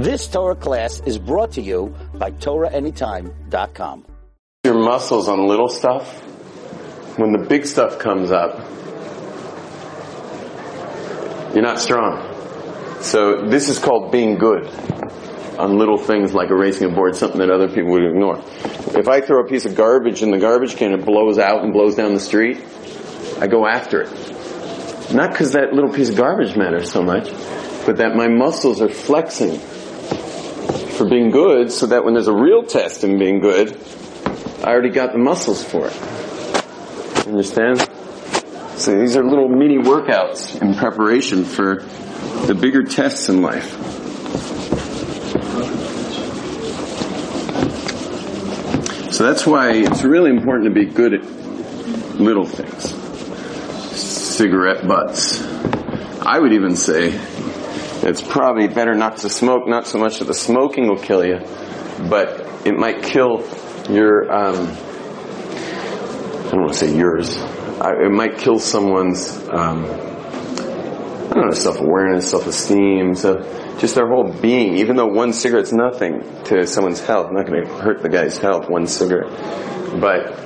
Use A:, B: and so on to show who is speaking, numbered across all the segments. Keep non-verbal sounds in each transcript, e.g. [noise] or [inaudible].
A: This Torah class is brought to you by TorahAnytime.com.
B: Your muscles on little stuff. When the big stuff comes up, you're not strong. So this is called being good on little things like erasing a board, something that other people would ignore. If I throw a piece of garbage in the garbage can, it blows out and blows down the street. I go after it. Not because that little piece of garbage matters so much, but that my muscles are flexing for being good so that when there's a real test in being good, I already got the muscles for it. Understand? So these are little mini workouts in preparation for the bigger tests in life. So that's why it's really important to be good at little things. Cigarette butts. I would even say it's probably better not to smoke, not so much that the smoking will kill you, but it might kill your, um, I don't want to say yours, it might kill someone's, um, I don't know, self-awareness, self-esteem, so just their whole being, even though one cigarette's nothing to someone's health, not going to hurt the guy's health, one cigarette, but,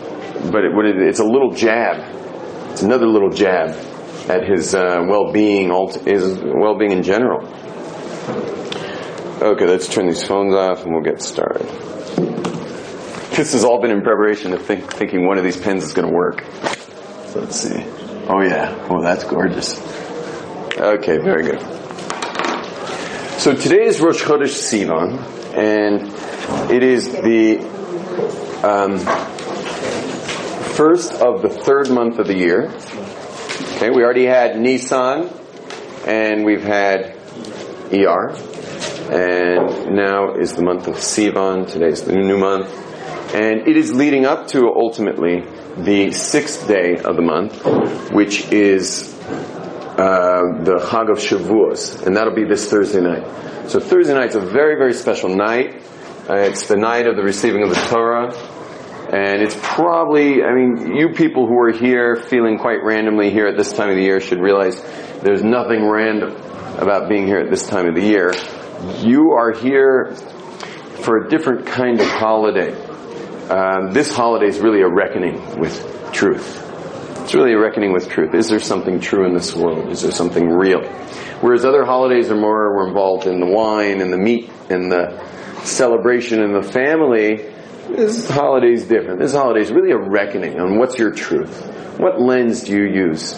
B: but it, it, it's a little jab, it's another little jab at his uh, well-being, his well-being in general. Okay, let's turn these phones off and we'll get started. This has all been in preparation of think, thinking one of these pens is going to work. Let's see. Oh yeah. Oh, that's gorgeous. Okay, very good. So today is Rosh Chodesh Sivan, and it is the um, first of the third month of the year. Okay, we already had Nisan, and we've had ER, and now is the month of Sivan. Today's the new month, and it is leading up to ultimately the sixth day of the month, which is uh, the Chag of Shavuos, and that'll be this Thursday night. So Thursday night's a very, very special night. Uh, it's the night of the receiving of the Torah, and it's probably, I mean, you people who are here feeling quite randomly here at this time of the year should realize there's nothing random about being here at this time of the year. You are here for a different kind of holiday. Um, this holiday is really a reckoning with truth. It's really a reckoning with truth. Is there something true in this world? Is there something real? Whereas other holidays are more, we're involved in the wine and the meat and the celebration and the family. This holiday is different. This holiday is really a reckoning on what's your truth. What lens do you use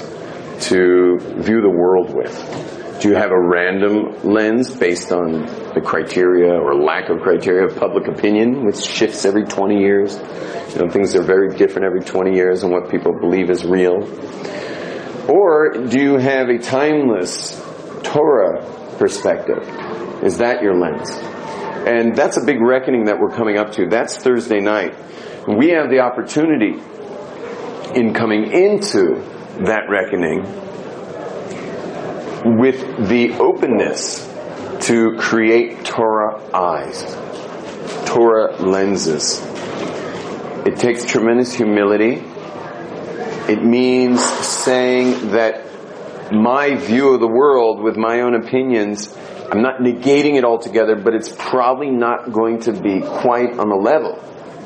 B: to view the world with? Do you have a random lens based on the criteria or lack of criteria of public opinion, which shifts every 20 years? You know, things are very different every 20 years and what people believe is real. Or do you have a timeless Torah perspective? Is that your lens? And that's a big reckoning that we're coming up to. That's Thursday night. We have the opportunity in coming into that reckoning with the openness to create Torah eyes, Torah lenses. It takes tremendous humility. It means saying that my view of the world with my own opinions, I'm not negating it altogether, but it's probably not going to be quite on the level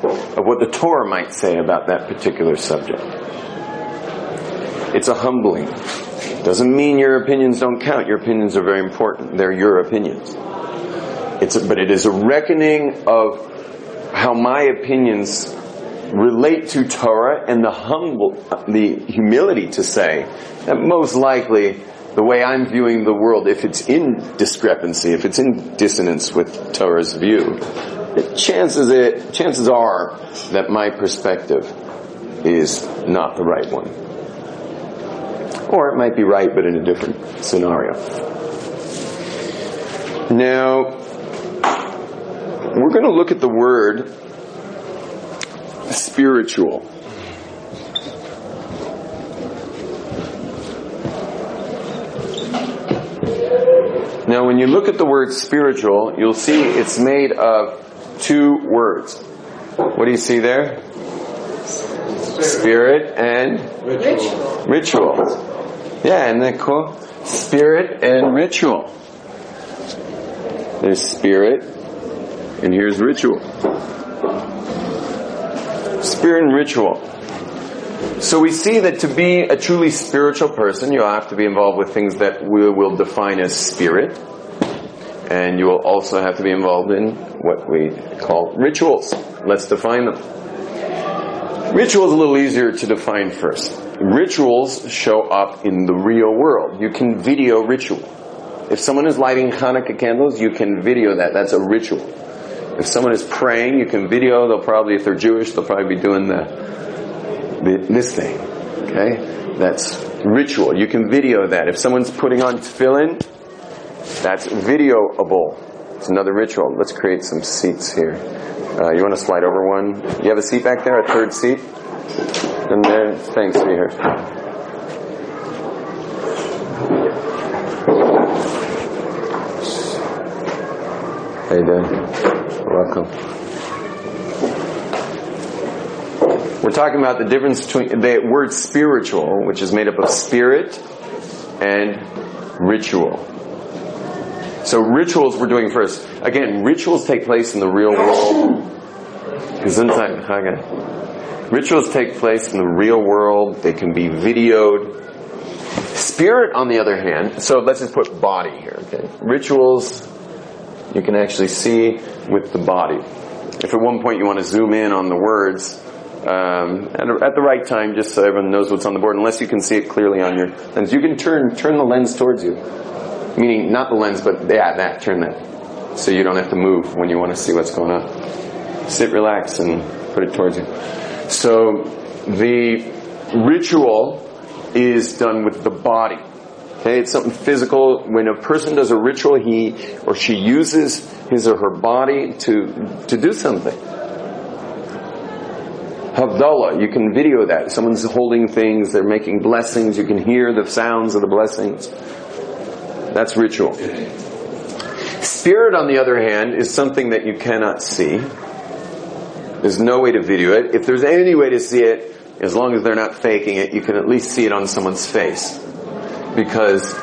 B: of what the Torah might say about that particular subject. It's a humbling. Doesn't mean your opinions don't count. Your opinions are very important. They're your opinions. It's a, but it is a reckoning of how my opinions relate to Torah and the humble, the humility to say that most likely the way I'm viewing the world, if it's in discrepancy, if it's in dissonance with Torah's view, chances it, chances are that my perspective is not the right one. Or it might be right, but in a different scenario. Now, we're going to look at the word spiritual. Now, when you look at the word spiritual, you'll see it's made of two words. What do you see there? Spirit and ritual. ritual. Yeah, isn't that cool? Spirit and ritual. There's spirit, and here's ritual. Spirit and ritual. So we see that to be a truly spiritual person, you have to be involved with things that we will define as spirit. And you will also have to be involved in what we call rituals. Let's define them. Ritual is a little easier to define first. Rituals show up in the real world. You can video ritual. If someone is lighting Hanukkah candles, you can video that. That's a ritual. If someone is praying, you can video. They'll probably, if they're Jewish, they'll probably be doing the this thing. Okay? That's ritual. You can video that. If someone's putting on tefillin, that's videoable. It's another ritual. Let's create some seats here. Uh, you want to slide over one? You have a seat back there, a third seat? And there. Thanks. How you doing? Welcome. We're talking about the difference between the word spiritual, which is made up of spirit and ritual. So rituals we're doing first. Again, rituals take place in the real world. Rituals take place in the real world. They can be videoed. Spirit, on the other hand, so let's just put body here, okay? Rituals, you can actually see with the body. If at one point you want to zoom in on the words, um, at, at, the right time, just so everyone knows what's on the board. Unless you can see it clearly on your lens, you can turn turn the lens towards you, meaning not the lens, but yeah, that turn that, so you don't have to move when you want to see what's going on. Sit, relax, and put it towards you. So the ritual is done with the body. Okay, it's something physical. When a person does a ritual, he or she uses his or her body to to do something. Havdalah, you can video that. Someone's holding things, they're making blessings, you can hear the sounds of the blessings. That's ritual. Spirit, on the other hand, is something that you cannot see. There's no way to video it. If there's any way to see it, as long as they're not faking it, you can at least see it on someone's face. Because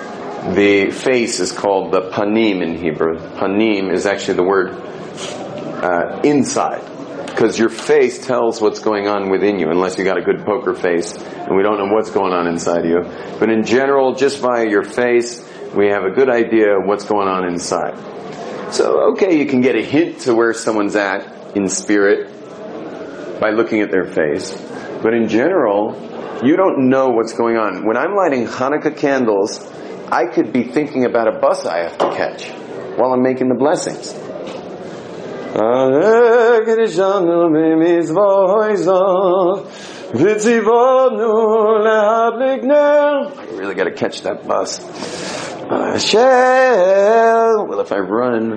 B: the face is called the panim in Hebrew. Panim is actually the word uh, inside because your face tells what's going on within you, unless you got a good poker face, and we don't know what's going on inside you. But in general, just by your face, we have a good idea of what's going on inside. So, okay, you can get a hint to where someone's at in spirit by looking at their face. But in general, you don't know what's going on. When I'm lighting Hanukkah candles, I could be thinking about a bus I have to catch while I'm making the blessings. I really got to catch that bus. Uh, well, if I run,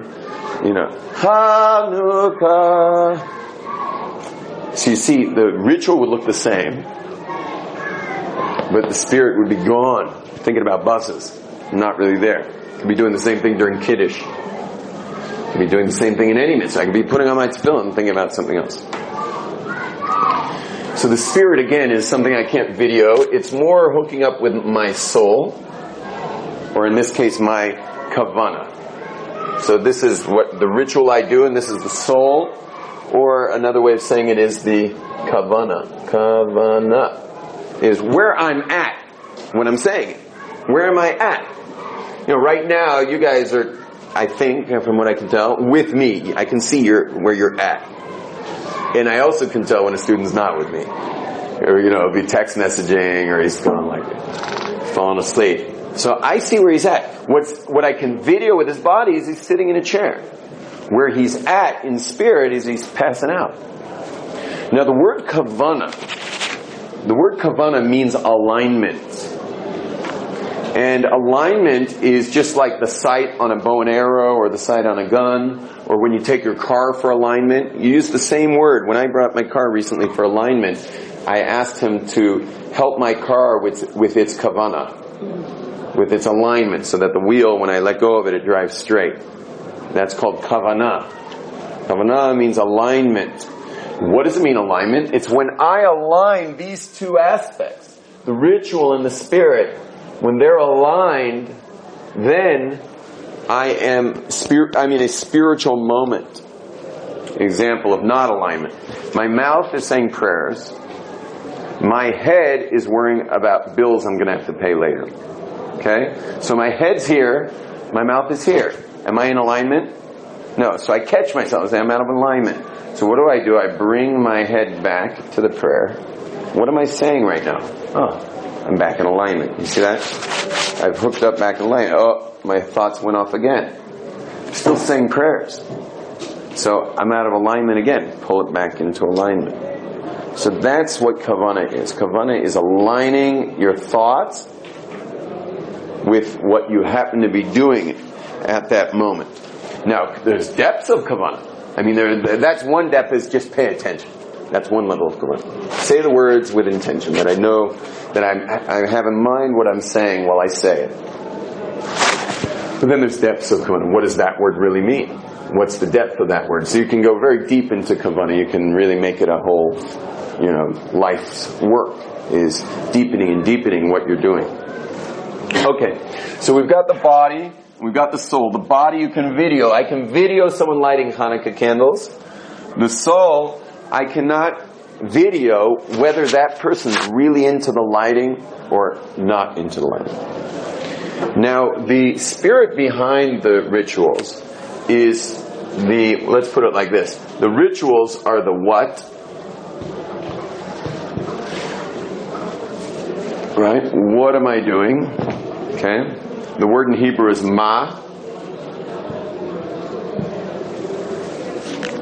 B: you know, Hanukkah. So you see, the ritual would look the same, but the spirit would be gone. Thinking about buses, not really there. Could be doing the same thing during Kiddush. I could be doing the same thing in any mitzvah. I could be putting on my tefillin and thinking about something else. So the spirit again is something I can't video. It's more hooking up with my soul, or in this case, my kavana. So this is what the ritual I do, and this is the soul, or another way of saying it is the kavana. Kavana is where I'm at when I'm saying it. Where am I at? You know, right now you guys are I think, from what I can tell, with me. I can see your, where you're at. And I also can tell when a student's not with me. Or, you know, it'll be text messaging or he's gone like falling asleep. So I see where he's at. What's, what I can video with his body is he's sitting in a chair. Where he's at in spirit is he's passing out. Now the word kavana, the word kavana means alignment. And alignment is just like the sight on a bow and arrow or the sight on a gun or when you take your car for alignment. You use the same word. When I brought my car recently for alignment, I asked him to help my car with, with its kavana, with its alignment so that the wheel, when I let go of it, it drives straight. That's called kavana. Kavana means alignment. What does it mean alignment? It's when I align these two aspects, the ritual and the spirit, when they're aligned, then I am spirit, I'm in a spiritual moment. Example of not alignment. My mouth is saying prayers. My head is worrying about bills I'm going to have to pay later. Okay? So my head's here, my mouth is here. Am I in alignment? No. So I catch myself and say I'm out of alignment. So what do I do? I bring my head back to the prayer. What am I saying right now? Oh, I'm back in alignment. You see that? I've hooked up back in alignment. Oh, my thoughts went off again. Still saying prayers. So I'm out of alignment again. Pull it back into alignment. So that's what kavana is. Kavana is aligning your thoughts with what you happen to be doing at that moment. Now, there's depths of kavana. I mean, there, that's one depth is just pay attention. That's one level of kavana. Say the words with intention that I know that I'm, I have in mind what I'm saying while I say it. But then there's depths of kavana. What does that word really mean? What's the depth of that word? So you can go very deep into kavana. You can really make it a whole, you know, life's work is deepening and deepening what you're doing. Okay, so we've got the body, we've got the soul. The body you can video. I can video someone lighting Hanukkah candles. The soul, I cannot video whether that person's really into the lighting or not into the lighting. Now, the spirit behind the rituals is the, let's put it like this. The rituals are the what? Right? What am I doing? Okay? The word in Hebrew is ma.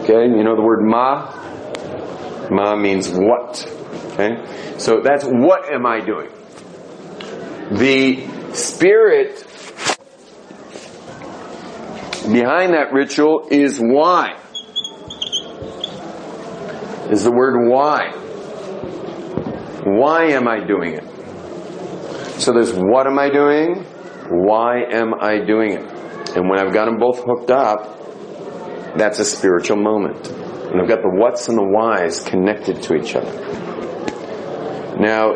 B: Okay, you know the word ma? Ma means what. Okay? So that's what am I doing? The spirit behind that ritual is why. Is the word why. Why am I doing it? So there's what am I doing? Why am I doing it? And when I've got them both hooked up, that's a spiritual moment. And I've got the what's and the whys connected to each other. Now,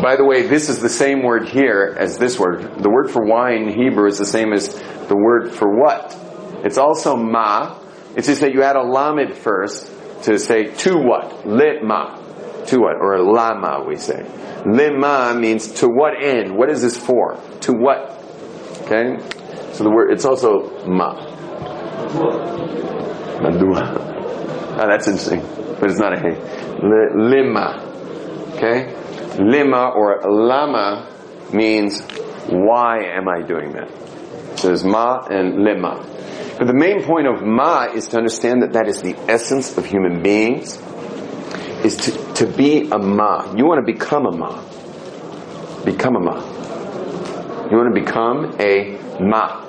B: by the way, this is the same word here as this word. The word for why in Hebrew is the same as the word for what. It's also ma. It's just that you add a lamed first to say to what? Litma. To what? Or lama, we say. Lima means to what end? What is this for? To what? Okay? So the word, it's also ma. Madua. Oh, ah, that's interesting. But it's not a hey. Lima. Okay? Lima or lama means why am I doing that? So there's ma and lima. But the main point of ma is to understand that that is the essence of human beings, is to, to be a ma. You want to become a ma. Become a ma. You want to become a ma.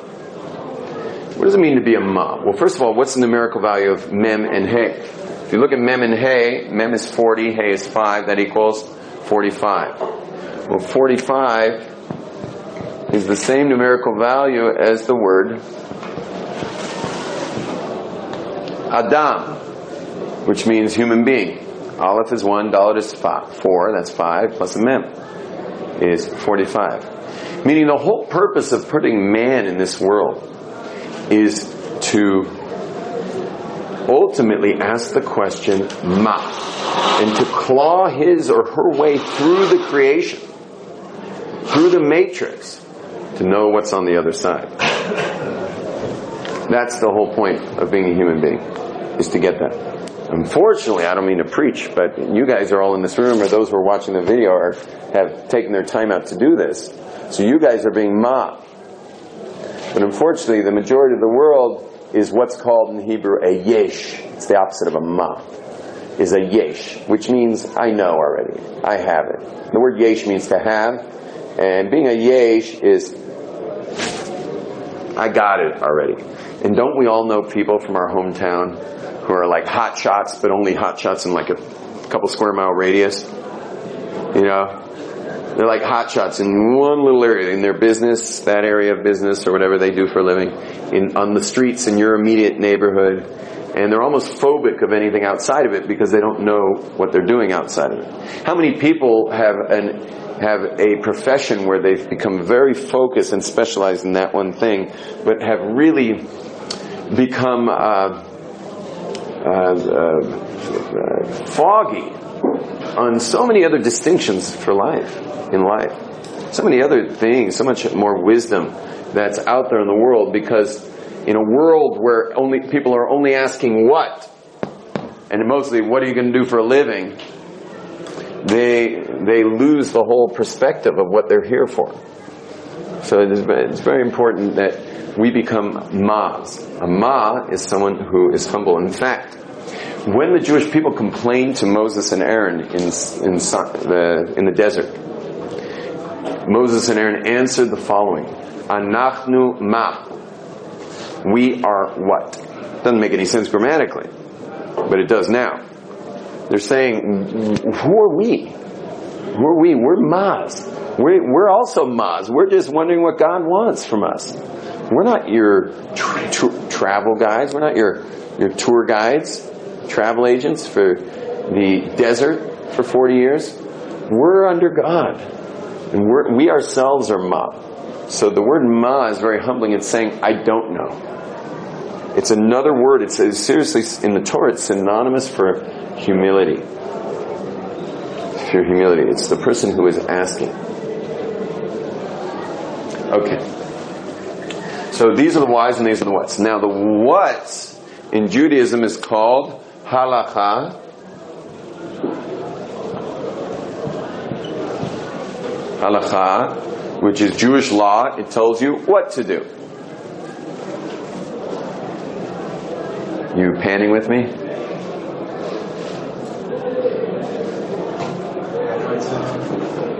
B: What does it mean to be a ma? Well, first of all, what's the numerical value of mem and hey? If you look at mem and hey, mem is 40, hey is 5, that equals 45. Well, 45 is the same numerical value as the word Adam, which means human being. Aleph is 1, Dalet is five, 4, that's 5, plus a mem is 45. Meaning the whole purpose of putting man in this world is to ultimately ask the question, ma, and to claw his or her way through the creation, through the matrix, to know what's on the other side. That's the whole point of being a human being, is to get that. Unfortunately, I don't mean to preach, but you guys are all in this room, or those who are watching the video are, have taken their time out to do this. So you guys are being mocked. But unfortunately, the majority of the world is what's called in Hebrew a yesh. It's the opposite of a ma. Is a yesh, which means I know already. I have it. The word yesh means to have, and being a yesh is I got it already. And don't we all know people from our hometown who are like hot shots, but only hot shots in like a couple square mile radius? You know, they're like hot shots in one little area in their business, that area of business or whatever they do for a living, in on the streets in your immediate neighborhood, and they're almost phobic of anything outside of it because they don't know what they're doing outside of it. How many people have an have a profession where they've become very focused and specialized in that one thing, but have really become uh, uh, uh, foggy on so many other distinctions for life, in life. So many other things, so much more wisdom that's out there in the world because in a world where only people are only asking what, and mostly what are you going to do for a living, they they lose the whole perspective of what they're here for. So it is, it's very important that we become ma's. A ma is someone who is humble. In fact, when the Jewish people complained to Moses and Aaron in, in, the, in the desert, Moses and Aaron answered the following, Anachnu ma. We are what? Doesn't make any sense grammatically, but it does now. They're saying, who are we? Who are we? We're mas. We're, we're also mas. We're just wondering what God wants from us. We're not your tra- tra- travel guides. We're not your, your tour guides travel agents for the desert for 40 years. We're under God. And we're, we ourselves are Ma. So the word Ma is very humbling. It's saying, I don't know. It's another word. It's, it's seriously, in the Torah, it's synonymous for humility. For humility. It's the person who is asking. Okay. So these are the whys and these are the whats. Now the whats in Judaism is called halacha, halacha, which is Jewish law, it tells you what to do. You panning with me?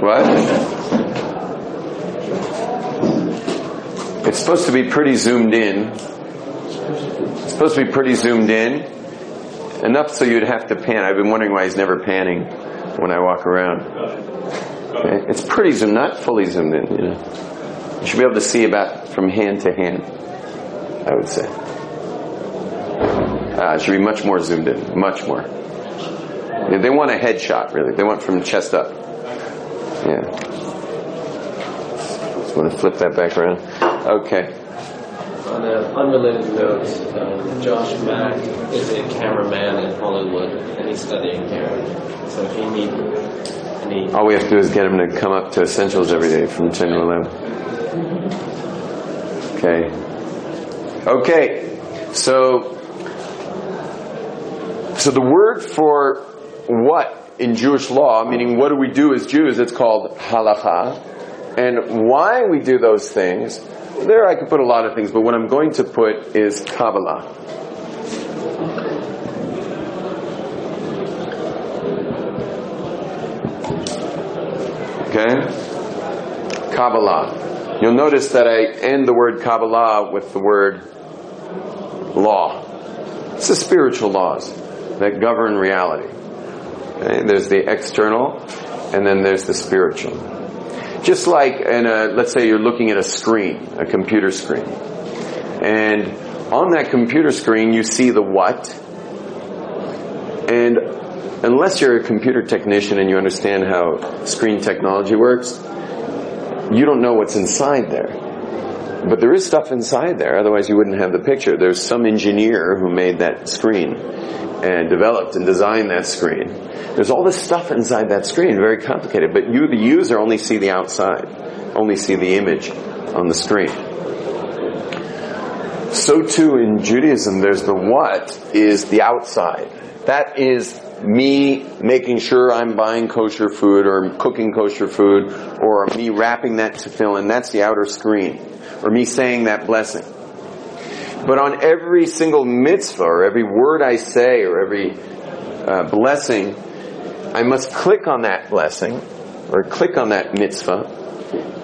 B: What? It's supposed to be pretty zoomed in. It's supposed to be pretty zoomed in. Enough so you'd have to pan. I've been wondering why he's never panning when I walk around. It's pretty zoomed, not fully zoomed in. You, know. you should be able to see about from hand to hand. I would say. Uh, it should be much more zoomed in, much more. Yeah, they want a headshot, really. They want from chest up. Yeah. Just want to flip that back around. Okay.
C: On an unrelated note, um, Josh Mack is a cameraman in Hollywood, and he's studying here. So if you need any...
B: All we have to do is get him to come up to Essentials every day from 10 to 11. Okay. Okay. So, so the word for what in Jewish law, meaning what do we do as Jews, it's called halacha. And why we do those things there I could put a lot of things, but what I'm going to put is Kabbalah. Okay? Kabbalah. You'll notice that I end the word Kabbalah with the word law. It's the spiritual laws that govern reality. Okay? There's the external, and then there's the spiritual. Just like in a, let's say you're looking at a screen, a computer screen. And on that computer screen you see the what. And unless you're a computer technician and you understand how screen technology works, you don't know what's inside there. But there is stuff inside there, otherwise you wouldn't have the picture. There's some engineer who made that screen and developed and designed that screen. There's all this stuff inside that screen, very complicated, but you, the user, only see the outside, only see the image on the screen. So too in Judaism, there's the what is the outside. That is me making sure I'm buying kosher food or cooking kosher food or me wrapping that tefillin. That's the outer screen. Or me saying that blessing. But on every single mitzvah or every word I say or every uh, blessing, I must click on that blessing or click on that mitzvah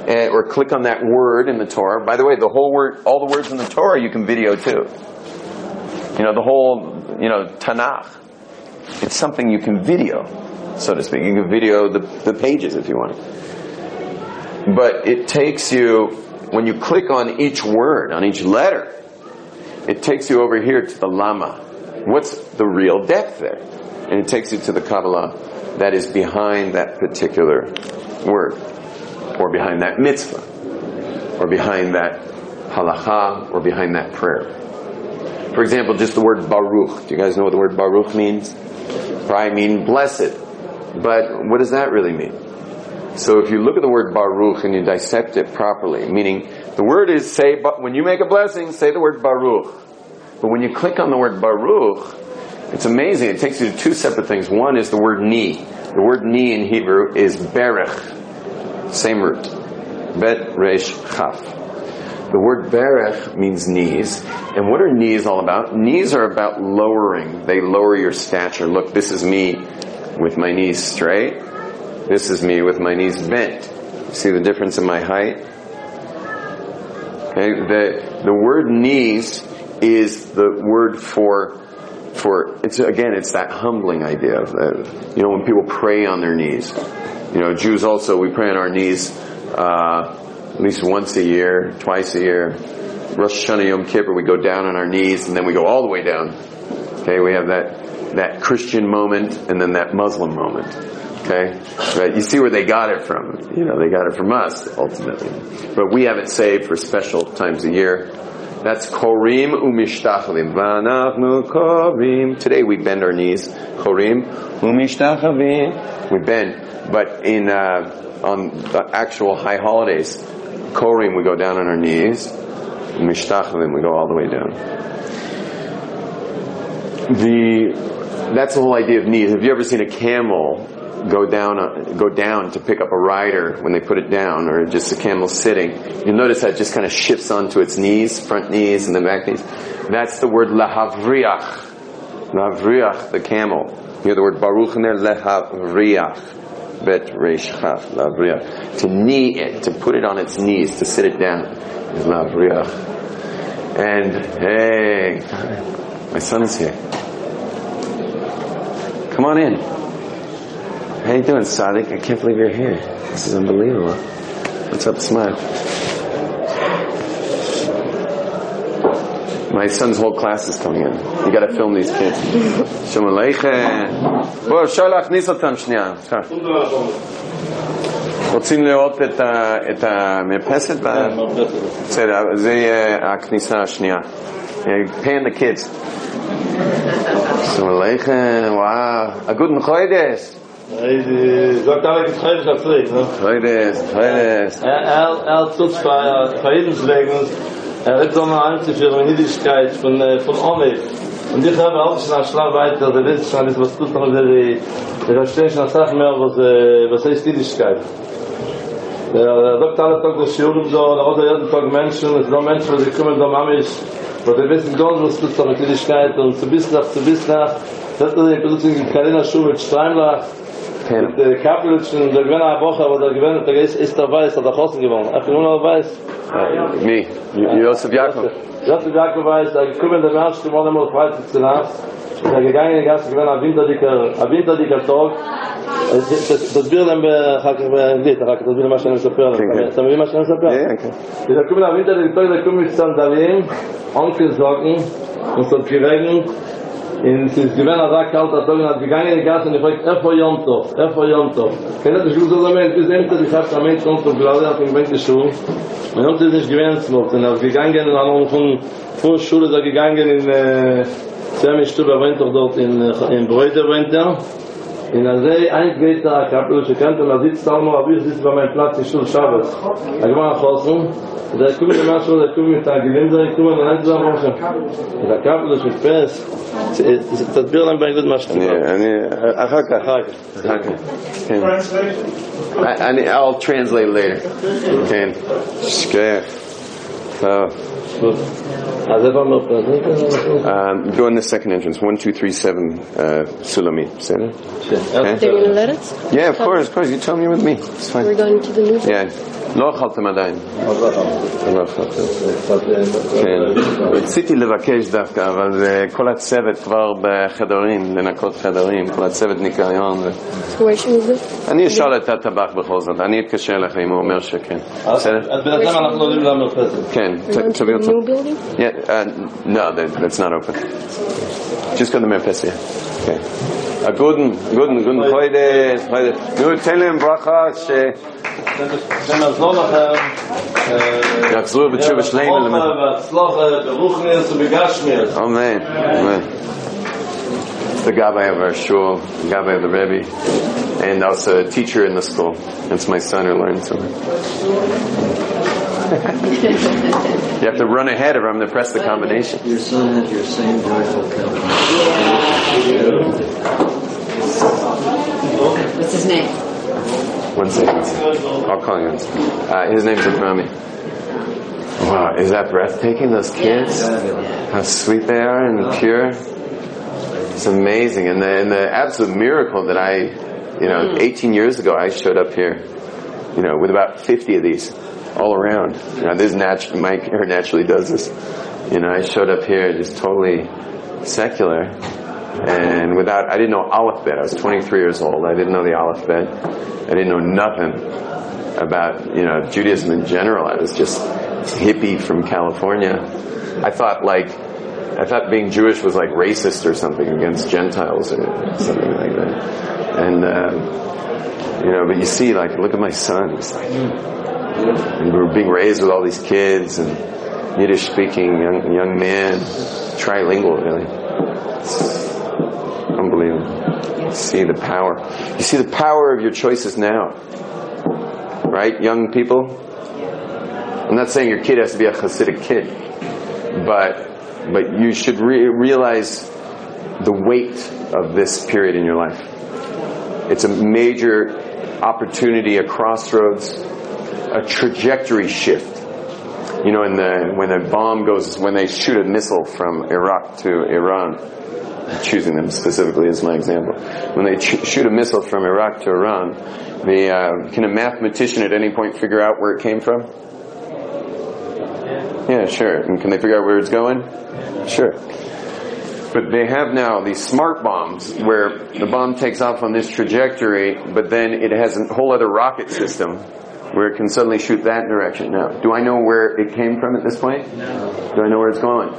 B: and, or click on that word in the Torah. By the way, the whole word, all the words in the Torah you can video too. You know, the whole, you know, Tanakh. It's something you can video, so to speak. You can video the, the pages if you want. But it takes you, when you click on each word, on each letter, it takes you over here to the Lama. What's the real depth there? And it takes you to the Kabbalah that is behind that particular word, or behind that mitzvah, or behind that halacha, or behind that prayer. For example, just the word Baruch. Do you guys know what the word Baruch means? Probably mean blessed. But what does that really mean? So if you look at the word Baruch and you dissect it properly, meaning the word is say, but when you make a blessing, say the word Baruch. But when you click on the word Baruch, it's amazing. It takes you to two separate things. One is the word ni. The word ni in Hebrew is berech. Same root. Bet, resh, chaf. The word berech means knees. And what are knees all about? Knees are about lowering. They lower your stature. Look, this is me with my knees straight. This is me with my knees bent. See the difference in my height? Okay, the, the word knees is the word for for it's again it's that humbling idea of uh, you know when people pray on their knees you know Jews also we pray on our knees uh, at least once a year, twice a year. Rosh Hashanah Yom Kippur, we go down on our knees and then we go all the way down. Okay, we have that, that Christian moment and then that Muslim moment. Okay? Right? You see where they got it from. You know, they got it from us, ultimately. But we have it saved for special times a year. That's Korim Umishtachavim. Vanachnu Korim. Today we bend our knees. Korim Umishtachavim. We bend. But in, uh, on the actual high holidays, Korim, we go down on our knees. Mishtachavim, we go all the way down. The, that's the whole idea of knees. Have you ever seen a camel go down, uh, go down to pick up a rider when they put it down, or just the camel sitting? You'll notice that just kind of shifts onto its knees, front knees and the back knees. That's the word lahavriach. Lahavriach, the camel. You hear the word baruch in there? Lahavriach bet resh chaf lavriach. To knee it, to put it on its knees, to sit it down is lavriach. And hey, my son is here. Come on in. How you doing, Sadiq? I can't believe you're here. This is unbelievable. What's up, smile? My son's whole class is coming in. You gotta film these kids. Shalom Aleichem. בוא, אפשר להכניס אותם שנייה. רוצים לראות את, ה, את המרפסת? בסדר, זה יהיה הכניסה השנייה. Pay the kids. [laughs] שלום עליכם, וואו. הגות מחוידס.
D: Sagt alle getrennt auf Fried, ne?
B: Freudes, Freudes.
D: Er, er, er tut für Friedenswegen, er hat so eine einzige Niedrigkeit von, von Omed. Und ich habe auch schon einen Schlag weiter, der Witz, schon ist, was tut noch der, der verstehen schon eine Sache mehr, was, heißt Niedrigkeit. Er sagt alle Tag das Schurum so, er hat jeden Tag Menschen, es sind Menschen, die kommen da Mamisch, wo die wissen ganz, was tut Niedrigkeit, und zu bis nach, zu bis nach, das ist die in Karina Schuh mit Streimlach, Thema. Der Kapitalist der der Gwena Woche, aber der gewinnt, der ist, ist der Weiß, hat er Chosen gewonnen. Ach, nur noch Weiß.
B: Äh, nee, Josef Jakob.
D: Josef Jakob weiß, der gekommen äh, in der Mensch, Bocha, wo der Gwena Bocha ist, der Gwena der Gwena gegangen in der Gwena Bocha, wo der Gwena Bocha ist, er ist er gegangen in der Gwena ein wo der Gwena Bocha ist, er ist
B: er gegangen
D: in der Gwena Bocha, wo der Gwena Bocha ist, er ist er der Gwena in der der in sins gewen er a sagt halt dass in gegangen in gasse und ich weiß er vor jonto er vor jonto kann das gut so mein bis denn ich hab damit schon so glaube auf wenn ich so mein und er ist gewen so in auf gegangen und dann von von schule da er gegangen in äh zeme stube wenn doch dort in äh, in breuter wenn da in der See, ein geht da, Kapitel, ich kannte, und er sitzt da, aber ich sitze bei meinem Platz, in Schule Schabes. Er war nach Hause, und er kommt mit Maschel, er kommt mit der Gewinser, er kommt mit der Einzel, und er Kapitel, ich mit Pes, das Bild ein bisschen Maschel.
B: אני, אחר כך. אחר כך. כן. אני, I'll translate later. כן. שכח. טוב. Um, go in the second entrance, 1237 uh, Sulami.
D: כן.
E: They're going to let us?
B: Yeah, of course, of course. You tell me with me. It's fine.
E: We're going to the movie?
B: Yeah. לא אכלתם עדיין. לא אכלתם. כן. רציתי לבקש דווקא, אבל כל הצוות כבר בחדרים, לנקות חדרים, כל הצוות ניקיון. אני אשאל את הטבח בכל זאת, אני אתקשר אליך אם הוא אומר שכן. בסדר?
D: אז בינתיים אנחנו עולים למרפסת.
B: כן, ת- תביא אותי
E: new building?
B: Yeah, uh, no, that, that's not open. Just go to Memphis, yeah. Okay. Uh, guten, guten, guten, heute, heute. Nur tell him bracha, she,
D: wenn er so nachher äh,
B: יחזרו בתשובה שלמה.
D: ברכה והצלחה ברוכניס ובגשמיאס.
B: Amen. Amen. The Gabbai of our shul, the Gabbai of the Rebbe, and also a teacher in the school. That's my son who learns from him. [laughs] you have to run ahead of him to press the combination.
F: Your son had your same joyful countenance.
G: What's his name?
B: One second. I'll call you. Uh, his name's Abrami. Wow, is that breathtaking? Those kids, how sweet they are and pure. It's amazing, and the, and the absolute miracle that I, you know, 18 years ago I showed up here, you know, with about 50 of these all around. You know, this natu- Mike here naturally does this. You know, I showed up here just totally secular, and without, I didn't know Aleph Bet. I was 23 years old. I didn't know the Aleph Bet. I didn't know nothing about, you know, Judaism in general. I was just hippie from California. I thought like, I thought being Jewish was like racist or something against Gentiles or something like that. And, um, you know, but you see, like, look at my son. He's like, and we were being raised with all these kids and Yiddish speaking young, young man, trilingual really. It's unbelievable. You see the power. You see the power of your choices now. Right, young people? I'm not saying your kid has to be a Hasidic kid, but but you should re- realize the weight of this period in your life. It's a major opportunity, a crossroads, a trajectory shift. You know, in the, when a bomb goes, when they shoot a missile from Iraq to Iran, choosing them specifically as my example. When they ch- shoot a missile from Iraq to Iran, the, uh, can a mathematician at any point figure out where it came from? Yeah, sure. And can they figure out where it's going? Sure. But they have now these smart bombs where the bomb takes off on this trajectory, but then it has a whole other rocket system where it can suddenly shoot that direction. Now, do I know where it came from at this point? No. Do I know where it's going?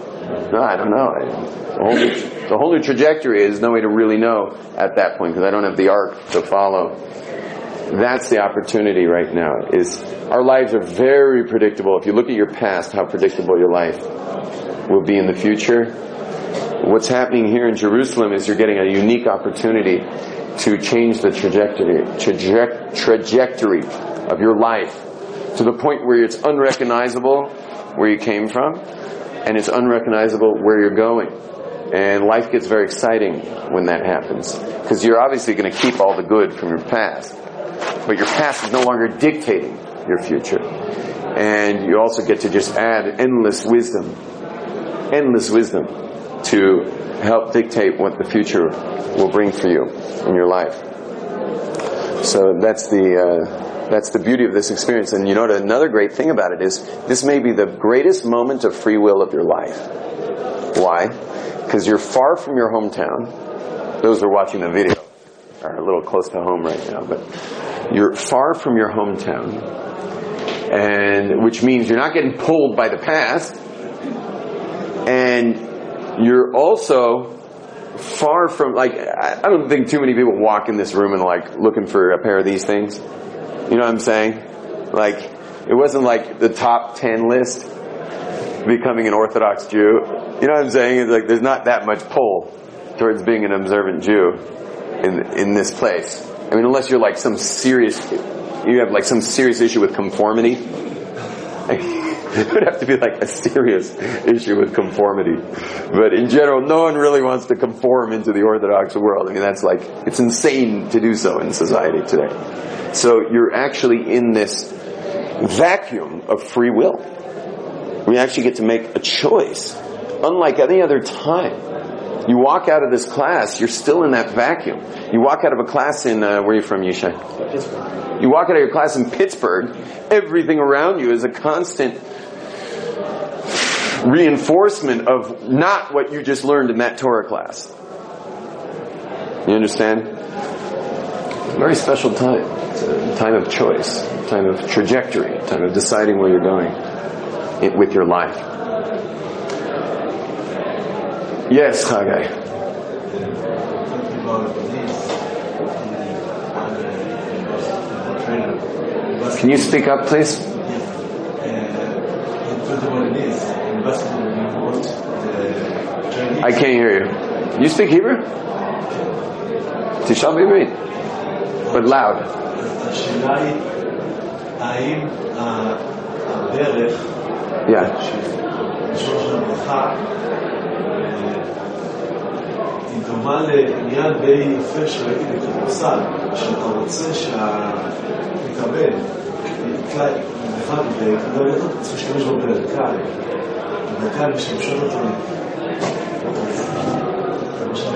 B: No, I don't know. The whole new, the whole new trajectory is no way to really know at that point because I don't have the arc to follow. That's the opportunity right now. Is our lives are very predictable. If you look at your past, how predictable your life will be in the future. What's happening here in Jerusalem is you're getting a unique opportunity to change the trajectory, traje- trajectory of your life to the point where it's unrecognizable where you came from and it's unrecognizable where you're going. And life gets very exciting when that happens because you're obviously going to keep all the good from your past, but your past is no longer dictating your future. And you also get to just add endless wisdom, endless wisdom to help dictate what the future will bring for you in your life. So that's the uh, that's the beauty of this experience. And you know, another great thing about it is this may be the greatest moment of free will of your life. Why? Because you're far from your hometown. Those who are watching the video are a little close to home right now, but you're far from your hometown, and which means you're not getting pulled by the past, and you're also far from like I don't think too many people walk in this room and like looking for a pair of these things. You know what I'm saying? Like it wasn't like the top ten list becoming an Orthodox Jew. You know what I'm saying? It's like there's not that much pull towards being an observant Jew in in this place. I mean, unless you're like some serious, you have like some serious issue with conformity. [laughs] [laughs] it would have to be like a serious issue with conformity. But in general, no one really wants to conform into the Orthodox world. I mean, that's like, it's insane to do so in society today. So you're actually in this vacuum of free will. We actually get to make a choice. Unlike any other time. You walk out of this class, you're still in that vacuum. You walk out of a class in, uh, where are you from, Yishai? You walk out of your class in Pittsburgh, everything around you is a constant reinforcement of not what you just learned in that Torah class. You understand? Very special time. It's a time of choice, time of trajectory, time of deciding where you're going with your life. Yes, Chagai. Can you speak up, please? I can't hear you. You speak Hebrew? Tishal B'Ivrit. But loud.
G: השאלה היא, האם ה- הדרך
B: Yeah.
G: לשון של הברכה אה, היא דומה לעניין די יפה שראיתי בכדורסל, שאתה רוצה שהמתאמן יקלע במיוחד בכדורגל, אתה צריך להשתמש בו ברכיים. ברכיים משמשות אותו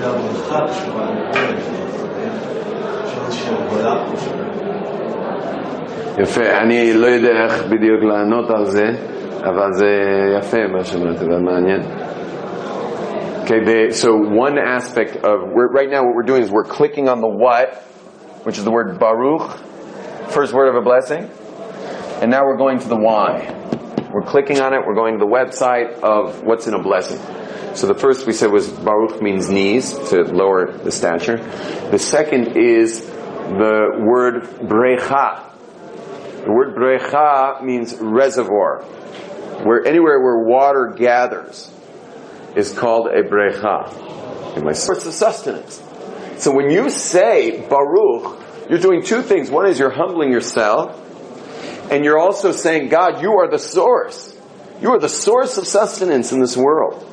G: מה שנקרא הברכה קשורה לדרך. יש איזושהי הגבלה פה של...
B: יפה, אני לא יודע איך בדיוק לענות על זה, אבל זה יפה מה שאמרת, ומעניין. Okay, the, so one aspect of, we're, right now what we're doing is we're clicking on the what, which is the word Baruch, first word of a blessing, and now we're going to the why. We're clicking on it, we're going to the website of what's in a blessing. So the first we said was Baruch means knees, to lower the stature. The second is the word Brecha, the word brecha means reservoir. Where anywhere where water gathers is called a brecha. My source of sustenance. So when you say Baruch, you're doing two things. One is you're humbling yourself, and you're also saying, God, you are the source. You are the source of sustenance in this world.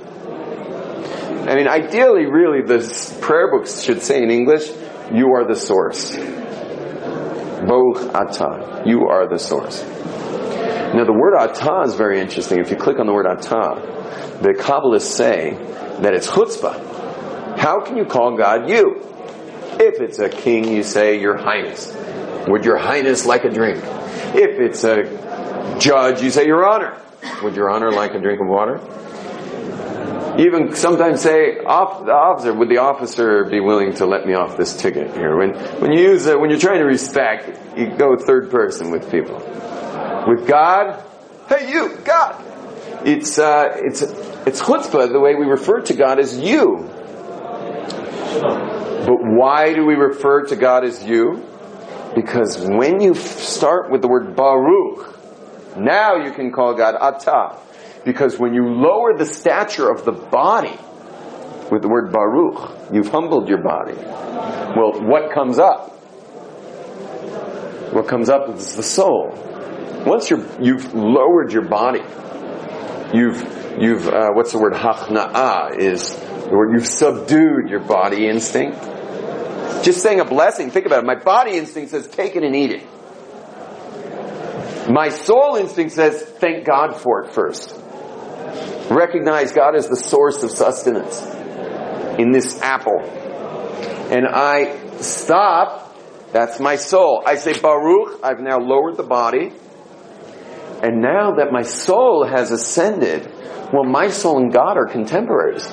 B: I mean, ideally, really, the prayer books should say in English, you are the source. Baruch Atah. You are the source. Now the word Atah is very interesting. If you click on the word Atah, the Kabbalists say that it's chutzpah. How can you call God you? If it's a king, you say your highness. Would your highness like a drink? If it's a judge, you say your honor. Would your honor like a drink of water? Even sometimes say, off, the officer, would the officer be willing to let me off this ticket here? When, when you use, when you're trying to respect, you go third person with people. With God, hey you, God. It's, uh, it's, it's chutzpah, the way we refer to God as you. But why do we refer to God as you? Because when you start with the word Baruch, now you can call God Atah. Because when you lower the stature of the body with the word Baruch, you've humbled your body. Well, what comes up? What comes up is the soul. Once you're, you've lowered your body, you've, you've, uh, what's the word? Hachna'ah is the word, you've subdued your body instinct. Just saying a blessing, think about it. My body instinct says take it and eat it. My soul instinct says thank God for it first. Recognize God as the source of sustenance in this apple. And I stop, that's my soul. I say Baruch, I've now lowered the body. And now that my soul has ascended, well, my soul and God are contemporaries.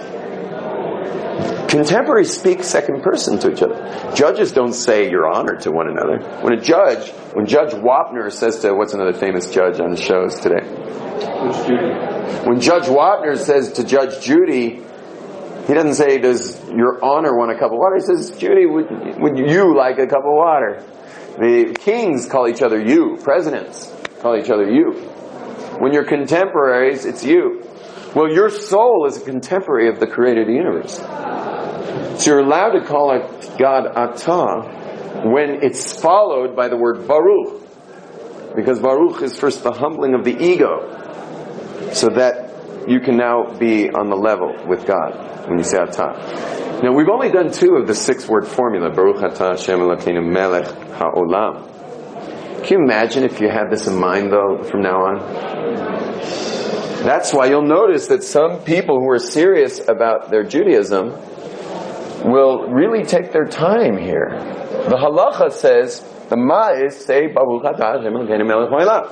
B: Contemporaries speak second person to each other. Judges don't say your honor to one another. When a judge, when Judge Wapner says to, what's another famous judge on the shows today? When Judge Wapner says to Judge Judy, he doesn't say, does your honor want a cup of water? He says, Judy, would, would you like a cup of water? The kings call each other you. Presidents call each other you. When you're contemporaries, it's you. Well, your soul is a contemporary of the created universe. So you're allowed to call it God Atah when it's followed by the word Baruch. Because Baruch is first the humbling of the ego. So that you can now be on the level with God when you say Atah. Now we've only done two of the six word formula. Baruch Atah Hashem Elokeinu Melech HaOlam. Can you imagine if you had this in mind though from now on? That's why you'll notice that some people who are serious about their Judaism will really take their time here. The halacha says, the ma'is say, Baruch atah Hashem Elokeinu melech haolam.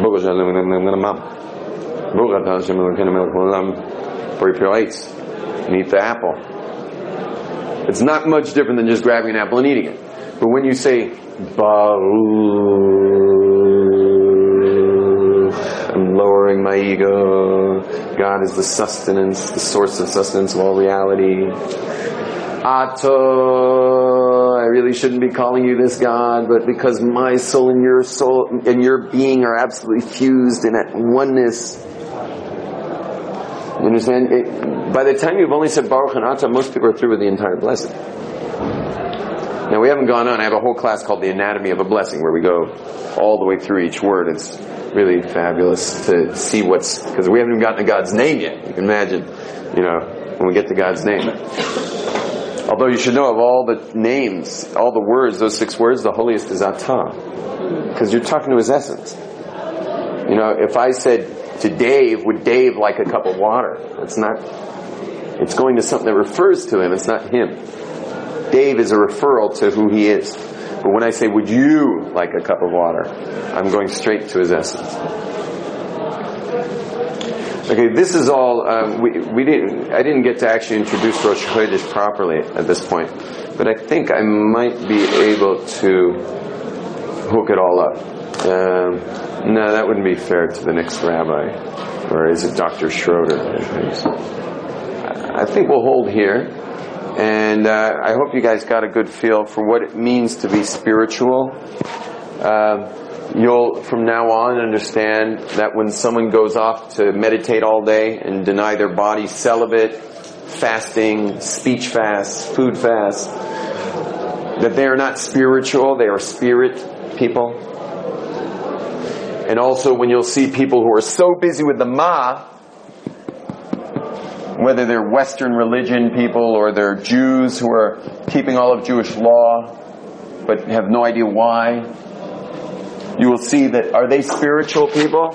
B: Baruch atah Hashem Elokeinu melech haolam. Your eats and eat the apple. It's not much different than just grabbing an apple and eating it. But when you say, Baruch, Lowering my ego. God is the sustenance, the source of sustenance of all reality. Ato, I really shouldn't be calling you this God, but because my soul and your soul and your being are absolutely fused in that oneness. You understand? It, by the time you've only said Baruch and Ato, most people are through with the entire blessing. Now we haven't gone on. I have a whole class called the Anatomy of a Blessing where we go all the way through each word. It's really fabulous to see what's, because we haven't even gotten to God's name yet. You can imagine, you know, when we get to God's name. Although you should know of all the names, all the words, those six words, the holiest is Atah. Because you're talking to his essence. You know, if I said to Dave, would Dave like a cup of water? It's not, it's going to something that refers to him, it's not him. Dave is a referral to who he is. But when I say, would you like a cup of water? I'm going straight to his essence. Okay, this is all, um, we, we didn't, I didn't get to actually introduce Rosh Chodesh properly at this point, but I think I might be able to hook it all up. Um, no, that wouldn't be fair to the next rabbi, or is it Dr. Schroeder? I think we'll hold here, and uh, I hope you guys got a good feel for what it means to be spiritual. Um, you'll from now on understand that when someone goes off to meditate all day and deny their body celibate, fasting, speech fast, food fast, that they are not spiritual, they are spirit people. And also when you'll see people who are so busy with the ma, whether they're Western religion people or they're Jews who are keeping all of Jewish law, but have no idea why, you will see that are they spiritual people?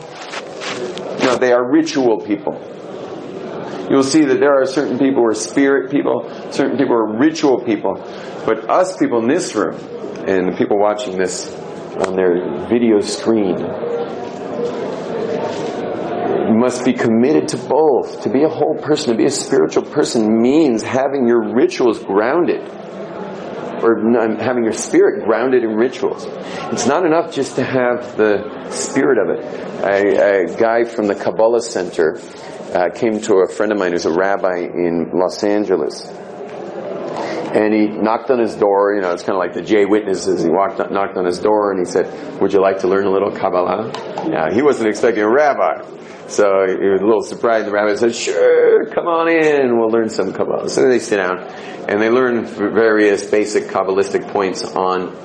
B: No, they are ritual people. You will see that there are certain people who are spirit people, certain people who are ritual people. But us people in this room, and the people watching this on their video screen, must be committed to both. To be a whole person, to be a spiritual person means having your rituals grounded or having your spirit grounded in rituals. It's not enough just to have the spirit of it. A, a guy from the Kabbalah Center uh, came to a friend of mine who's a rabbi in Los Angeles. And he knocked on his door, you know, it's kind of like the J witnesses. He walked, knocked on his door and he said, would you like to learn a little Kabbalah? Yeah, he wasn't expecting a rabbi. So he was a little surprised. The rabbi said, sure, come on in, we'll learn some Kabbalah. So they sit down and they learn various basic Kabbalistic points on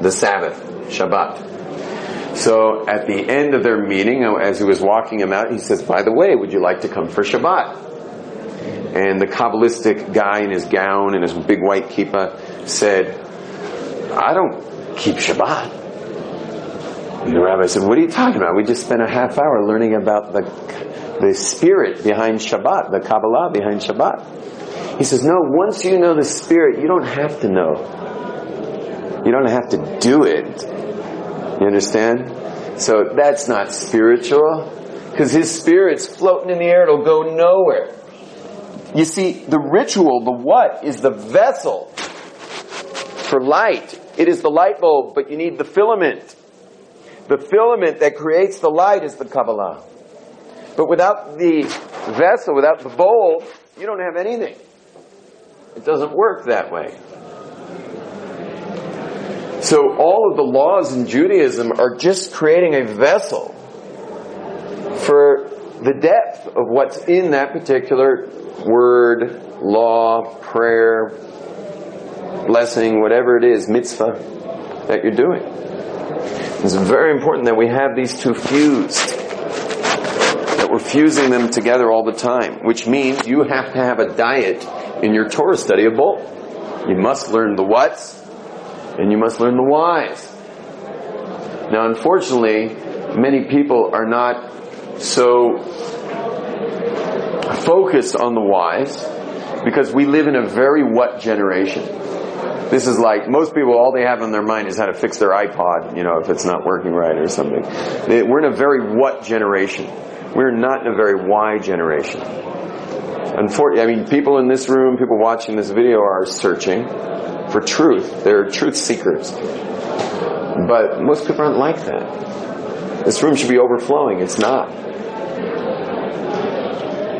B: the Sabbath, Shabbat. So at the end of their meeting, oh, as he was walking him out, he says, by the way, would you like to come for Shabbat? And the Kabbalistic guy in his gown and his big white kippah said, I don't keep Shabbat. And the rabbi said, what are you talking about? We just spent a half hour learning about the, the spirit behind Shabbat, the Kabbalah behind Shabbat. He says, no, once you know the spirit, you don't have to know. You don't have to do it. You understand? So that's not spiritual. Because his spirit's floating in the air, it'll go nowhere. You see, the ritual, the what, is the vessel for light. It is the light bulb, but you need the filament. The filament that creates the light is the Kabbalah. But without the vessel, without the bowl, you don't have anything. It doesn't work that way. So all of the laws in Judaism are just creating a vessel for the depth of what's in that particular word, law, prayer, blessing, whatever it is, mitzvah that you're doing. It's very important that we have these two fused. That we're fusing them together all the time, which means you have to have a diet in your Torah study of both. You must learn the whats and you must learn the whys. Now unfortunately, many people are not so focused on the whys because we live in a very what generation. This is like most people, all they have in their mind is how to fix their iPod, you know, if it's not working right or something. We're in a very what generation. We're not in a very why generation. Unfortunately, I mean, people in this room, people watching this video are searching for truth. They're truth seekers. But most people aren't like that. This room should be overflowing. It's not.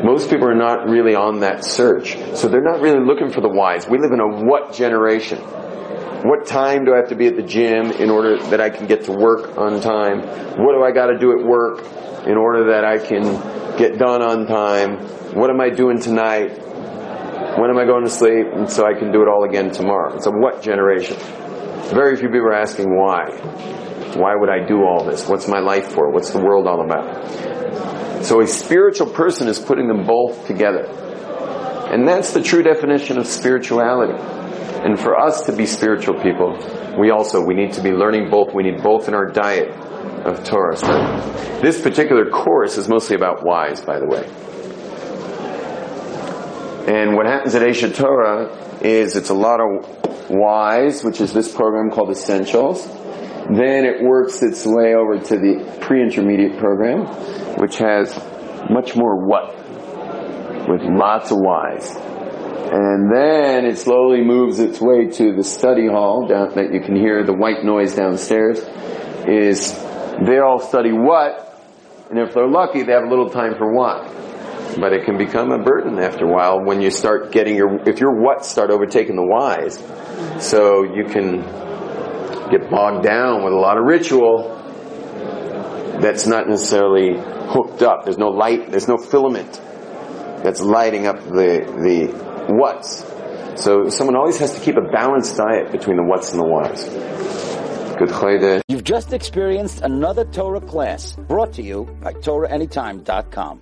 B: Most people are not really on that search. So they're not really looking for the whys. We live in a what generation? What time do I have to be at the gym in order that I can get to work on time? What do I got to do at work in order that I can get done on time? What am I doing tonight? When am I going to sleep? And so I can do it all again tomorrow. It's a what generation? Very few people are asking why. Why would I do all this? What's my life for? What's the world all about? So a spiritual person is putting them both together. And that's the true definition of spirituality. And for us to be spiritual people, we also, we need to be learning both. We need both in our diet of Torah. This particular course is mostly about whys, by the way. And what happens at Aish Torah is it's a lot of whys, which is this program called Essentials. Then it works its way over to the pre-intermediate program, which has much more what, with lots of whys. And then it slowly moves its way to the study hall down, that you can hear the white noise downstairs is they all study what, and if they're lucky, they have a little time for what. But it can become a burden after a while when you start getting your, if your what start overtaking the whys. So you can get bogged down with a lot of ritual that's not necessarily hooked up. There's no light, there's no filament that's lighting up the, the what's. So someone always has to keep a balanced diet between the what's and the whys. Good chayde.
A: You've just experienced another Torah class brought to you by TorahAnytime.com.